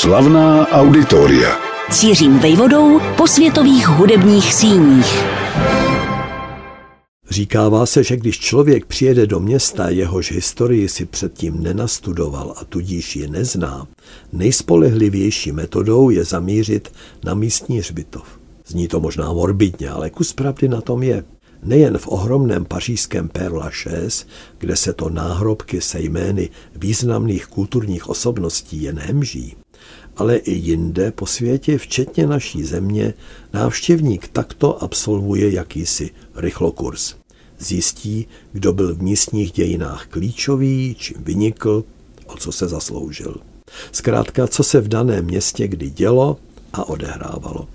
Slavná auditoria. Cířím vejvodou po světových hudebních síních. Říkává se, že když člověk přijede do města, jehož historii si předtím nenastudoval a tudíž ji nezná, nejspolehlivější metodou je zamířit na místní hřbitov. Zní to možná morbidně, ale kus pravdy na tom je. Nejen v ohromném pařížském Père Lachaise, kde se to náhrobky se jmény významných kulturních osobností jen hemží, ale i jinde po světě, včetně naší země, návštěvník takto absolvuje jakýsi rychlokurs. Zjistí, kdo byl v místních dějinách klíčový, čím vynikl, o co se zasloužil. Zkrátka, co se v daném městě kdy dělo a odehrávalo.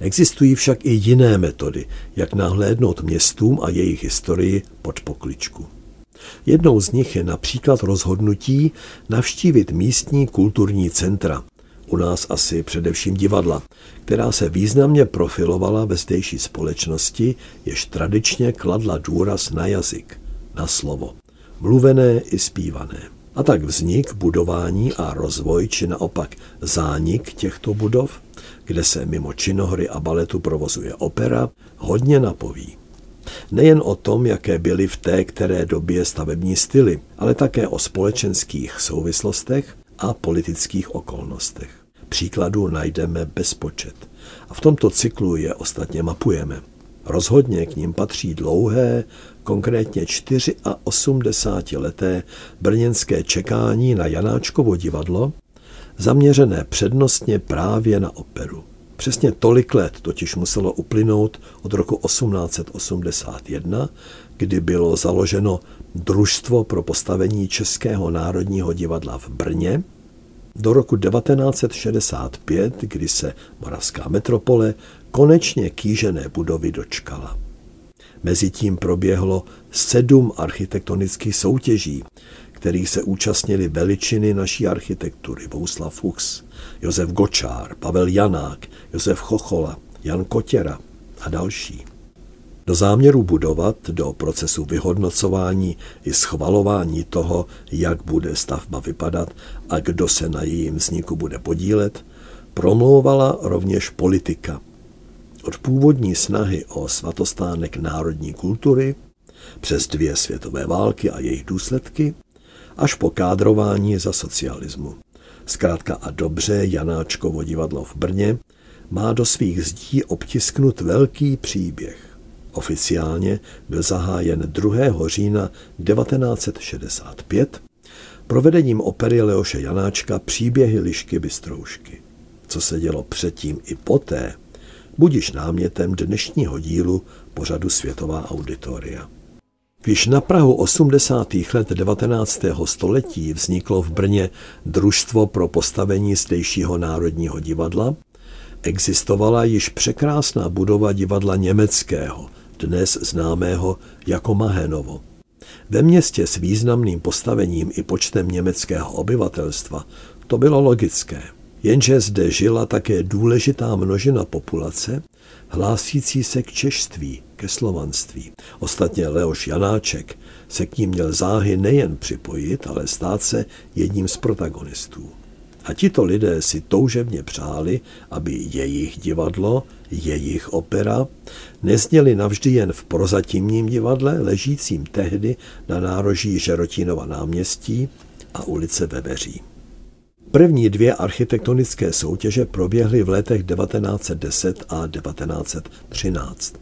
Existují však i jiné metody, jak nahlédnout městům a jejich historii pod pokličku. Jednou z nich je například rozhodnutí navštívit místní kulturní centra, u nás asi především divadla, která se významně profilovala ve zdejší společnosti, jež tradičně kladla důraz na jazyk, na slovo, mluvené i zpívané. A tak vznik, budování a rozvoj, či naopak zánik těchto budov, kde se mimo činohry a baletu provozuje opera, hodně napoví. Nejen o tom, jaké byly v té které době stavební styly, ale také o společenských souvislostech a politických okolnostech. Příkladů najdeme bezpočet. A v tomto cyklu je ostatně mapujeme. Rozhodně k ním patří dlouhé, konkrétně 84-leté brněnské čekání na Janáčkovo divadlo, zaměřené přednostně právě na operu. Přesně tolik let totiž muselo uplynout od roku 1881, kdy bylo založeno Družstvo pro postavení Českého národního divadla v Brně, do roku 1965, kdy se moravská metropole konečně kýžené budovy dočkala. Mezitím proběhlo sedm architektonických soutěží, kterých se účastnili veličiny naší architektury Bouslav Fuchs, Josef Gočár, Pavel Janák, Josef Chochola, Jan Kotěra a další. Do záměru budovat, do procesu vyhodnocování i schvalování toho, jak bude stavba vypadat a kdo se na jejím vzniku bude podílet, promlouvala rovněž politika. Od původní snahy o svatostánek národní kultury, přes dvě světové války a jejich důsledky, až po kádrování za socialismu. Zkrátka a dobře Janáčkovo divadlo v Brně má do svých zdí obtisknut velký příběh. Oficiálně byl zahájen 2. října 1965 provedením opery Leoše Janáčka Příběhy lišky Bystroušky. Co se dělo předtím i poté, budiš námětem dnešního dílu pořadu Světová auditoria. Když na Prahu 80. let 19. století vzniklo v Brně Družstvo pro postavení zdejšího národního divadla, existovala již překrásná budova divadla německého – dnes známého jako Mahenovo. Ve městě s významným postavením i počtem německého obyvatelstva to bylo logické. Jenže zde žila také důležitá množina populace, hlásící se k češtví, ke slovanství. Ostatně Leoš Janáček se k ním měl záhy nejen připojit, ale stát se jedním z protagonistů. A tito lidé si toužebně přáli, aby jejich divadlo, jejich opera nezněly navždy jen v prozatímním divadle, ležícím tehdy na nároží Žerotínova náměstí a ulice Veveří. První dvě architektonické soutěže proběhly v letech 1910 a 1913.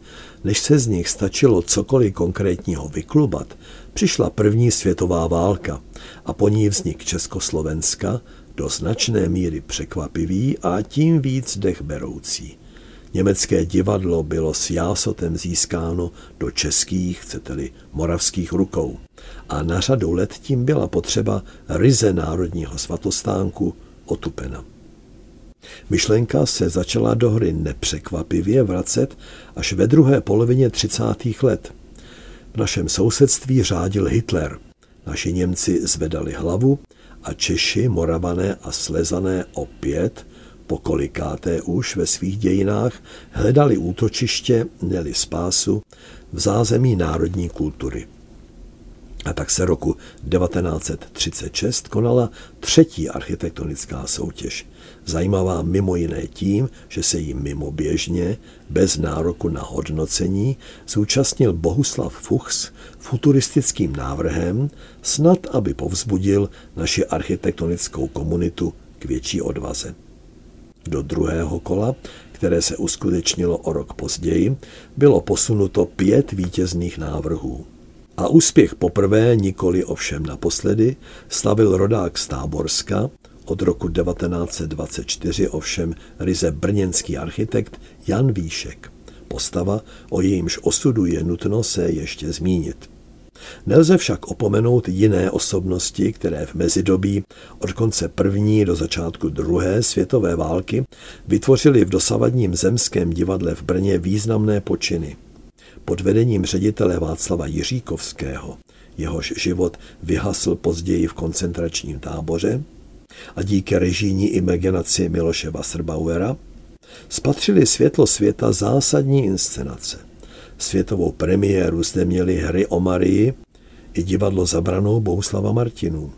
Než se z nich stačilo cokoliv konkrétního vyklubat, přišla první světová válka a po ní vznik Československa, do značné míry překvapivý a tím víc dechberoucí. Německé divadlo bylo s jásotem získáno do českých, chcete-li moravských rukou. A na řadu let tím byla potřeba ryze národního svatostánku otupena. Myšlenka se začala do hry nepřekvapivě vracet až ve druhé polovině 30. let. V našem sousedství řádil Hitler. Naši Němci zvedali hlavu a Češi, Moravané a Slezané opět, pokolikáté už ve svých dějinách, hledali útočiště, neli spásu v zázemí národní kultury. A tak se roku 1936 konala třetí architektonická soutěž. Zajímavá mimo jiné tím, že se jí mimoběžně, bez nároku na hodnocení, zúčastnil Bohuslav Fuchs futuristickým návrhem, snad aby povzbudil naši architektonickou komunitu k větší odvaze. Do druhého kola, které se uskutečnilo o rok později, bylo posunuto pět vítězných návrhů. A úspěch poprvé, nikoli ovšem naposledy, slavil rodák z Táborska, od roku 1924 ovšem ryze brněnský architekt Jan Výšek. Postava, o jejímž osudu je nutno se ještě zmínit. Nelze však opomenout jiné osobnosti, které v mezidobí od konce první do začátku druhé světové války vytvořily v dosavadním zemském divadle v Brně významné počiny. Pod vedením ředitele Václava Jiříkovského, jehož život vyhasl později v koncentračním táboře, a díky režijní imaginaci Miloše Wasserbauera spatřili světlo světa zásadní inscenace. Světovou premiéru zde měli hry o Marii i divadlo zabranou Bohuslava Martinů.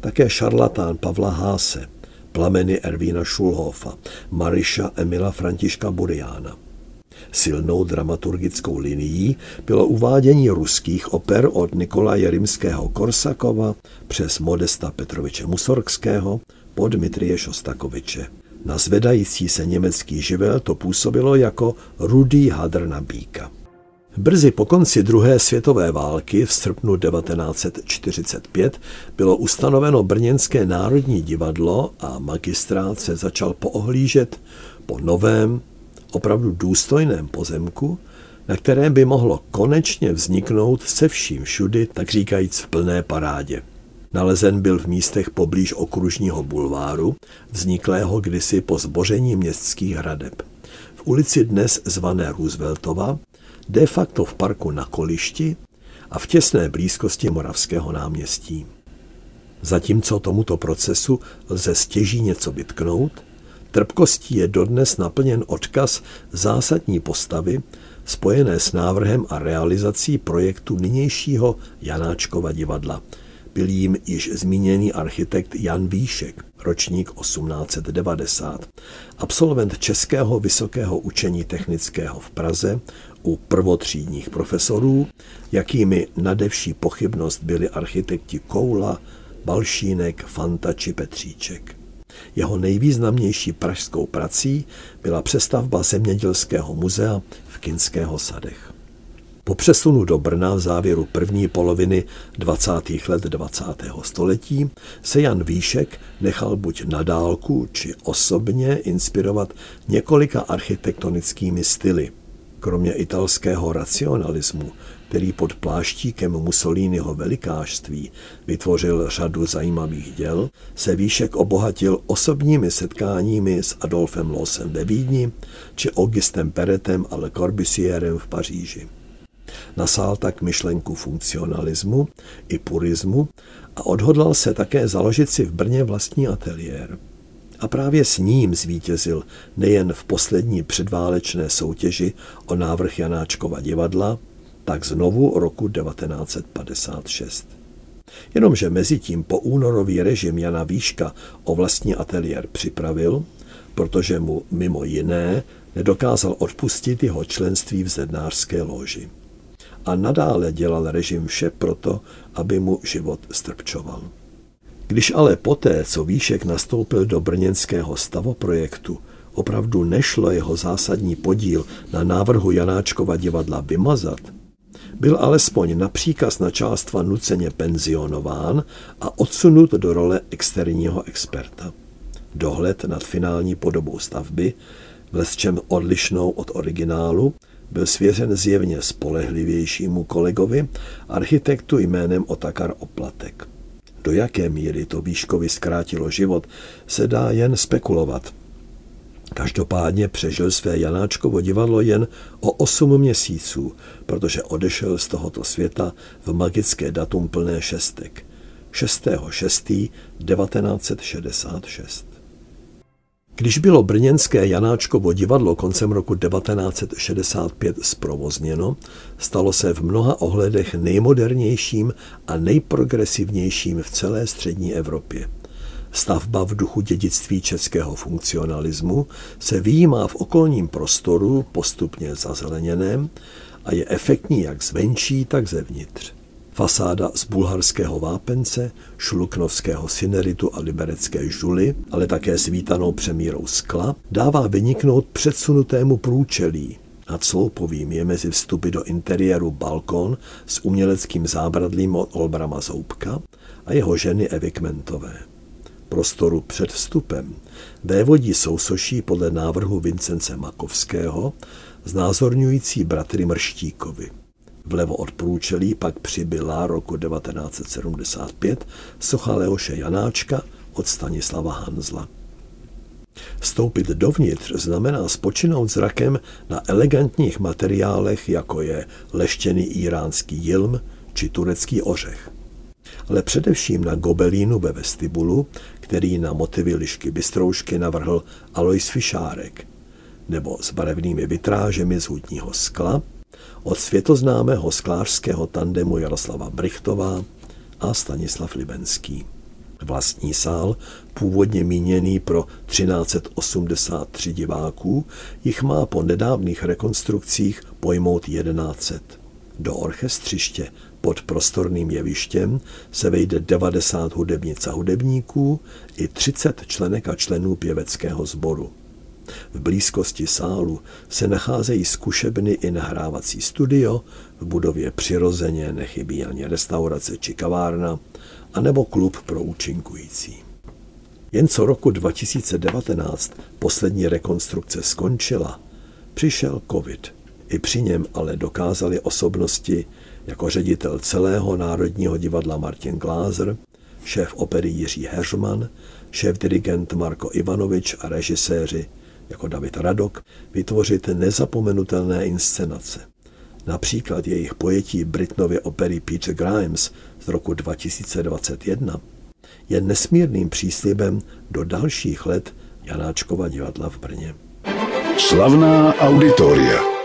Také šarlatán Pavla Háse, plameny Ervína Šulhofa, Mariša Emila Františka Buriána. Silnou dramaturgickou linií bylo uvádění ruských oper od Nikolaje Rimského Korsakova přes Modesta Petroviče Musorgského po Dmitrie Šostakoviče. Na zvedající se německý živel to působilo jako rudý hadr na bíka. Brzy po konci druhé světové války v srpnu 1945 bylo ustanoveno Brněnské národní divadlo a magistrát se začal poohlížet po novém, opravdu důstojném pozemku, na kterém by mohlo konečně vzniknout se vším všudy, tak říkajíc v plné parádě. Nalezen byl v místech poblíž okružního bulváru, vzniklého kdysi po zboření městských hradeb. V ulici dnes zvané Rooseveltova, de facto v parku na Kolišti a v těsné blízkosti Moravského náměstí. Zatímco tomuto procesu lze stěží něco vytknout, trpkostí je dodnes naplněn odkaz zásadní postavy spojené s návrhem a realizací projektu nynějšího Janáčkova divadla – byl jim již zmíněný architekt Jan Výšek, ročník 1890, absolvent Českého vysokého učení technického v Praze u prvotřídních profesorů, jakými nadevší pochybnost byli architekti Koula, Balšínek, Fanta či Petříček. Jeho nejvýznamnější pražskou prací byla přestavba zemědělského muzea v Kinského sadech. Po přesunu do Brna v závěru první poloviny 20. let 20. století se Jan Výšek nechal buď na dálku či osobně inspirovat několika architektonickými styly. Kromě italského racionalismu, který pod pláštíkem Mussoliniho velikářství vytvořil řadu zajímavých děl, se Výšek obohatil osobními setkáními s Adolfem Losem ve Vídni či Augustem Peretem a Le Corbusierem v Paříži. Nasál tak myšlenku funkcionalismu i purismu a odhodlal se také založit si v Brně vlastní ateliér. A právě s ním zvítězil nejen v poslední předválečné soutěži o návrh Janáčkova divadla, tak znovu roku 1956. Jenomže mezi tím po únorový režim Jana Výška o vlastní ateliér připravil, protože mu mimo jiné nedokázal odpustit jeho členství v zednářské loži a nadále dělal režim vše proto, aby mu život strpčoval. Když ale poté, co Výšek nastoupil do brněnského stavoprojektu, opravdu nešlo jeho zásadní podíl na návrhu Janáčkova divadla vymazat, byl alespoň na příkaz načástva nuceně penzionován a odsunut do role externího experta. Dohled nad finální podobou stavby, v odlišnou od originálu, byl svěřen zjevně spolehlivějšímu kolegovi, architektu jménem Otakar Oplatek. Do jaké míry to Výškovi zkrátilo život, se dá jen spekulovat. Každopádně přežil své Janáčkovo divadlo jen o 8 měsíců, protože odešel z tohoto světa v magické datum plné šestek. 6. 6. 1966. Když bylo brněnské Janáčkovo divadlo koncem roku 1965 zprovozněno, stalo se v mnoha ohledech nejmodernějším a nejprogresivnějším v celé střední Evropě. Stavba v duchu dědictví českého funkcionalismu se výjímá v okolním prostoru postupně zazeleněném a je efektní jak zvenčí, tak zevnitř. Fasáda z bulharského vápence, šluknovského syneritu a liberecké žuly, ale také svítanou přemírou skla, dává vyniknout předsunutému průčelí. Nad sloupovým je mezi vstupy do interiéru balkon s uměleckým zábradlím od Olbrama Zoubka a jeho ženy Evy Kmentové. Prostoru před vstupem vévodí sousoší podle návrhu Vincence Makovského, znázorňující bratry Mrštíkovi. Vlevo od průčelí pak přibyla roku 1975 socha Leoše Janáčka od Stanislava Hanzla. Vstoupit dovnitř znamená spočinout zrakem na elegantních materiálech, jako je leštěný iránský jilm či turecký ořech. Ale především na gobelínu ve vestibulu, který na motivy lišky bystroušky navrhl Alois Fišárek, nebo s barevnými vitrážemi z hutního skla – od světoznámého sklářského tandemu Jaroslava Brichtová a Stanislav Libenský. Vlastní sál, původně míněný pro 1383 diváků, jich má po nedávných rekonstrukcích pojmout 1100. Do orchestřiště pod prostorným jevištěm se vejde 90 hudebnic a hudebníků i 30 členek a členů pěveckého sboru. V blízkosti sálu se nacházejí zkušebny i nahrávací studio, v budově přirozeně nechybí ani restaurace či kavárna, anebo klub pro účinkující. Jen co roku 2019 poslední rekonstrukce skončila, přišel covid. I při něm ale dokázali osobnosti jako ředitel celého Národního divadla Martin Glázer, šéf opery Jiří Heřman, šéf dirigent Marko Ivanovič a režiséři jako David Radok, vytvořit nezapomenutelné inscenace. Například jejich pojetí Britnově opery Peter Grimes z roku 2021 je nesmírným příslibem do dalších let Janáčkova divadla v Brně. Slavná auditoria.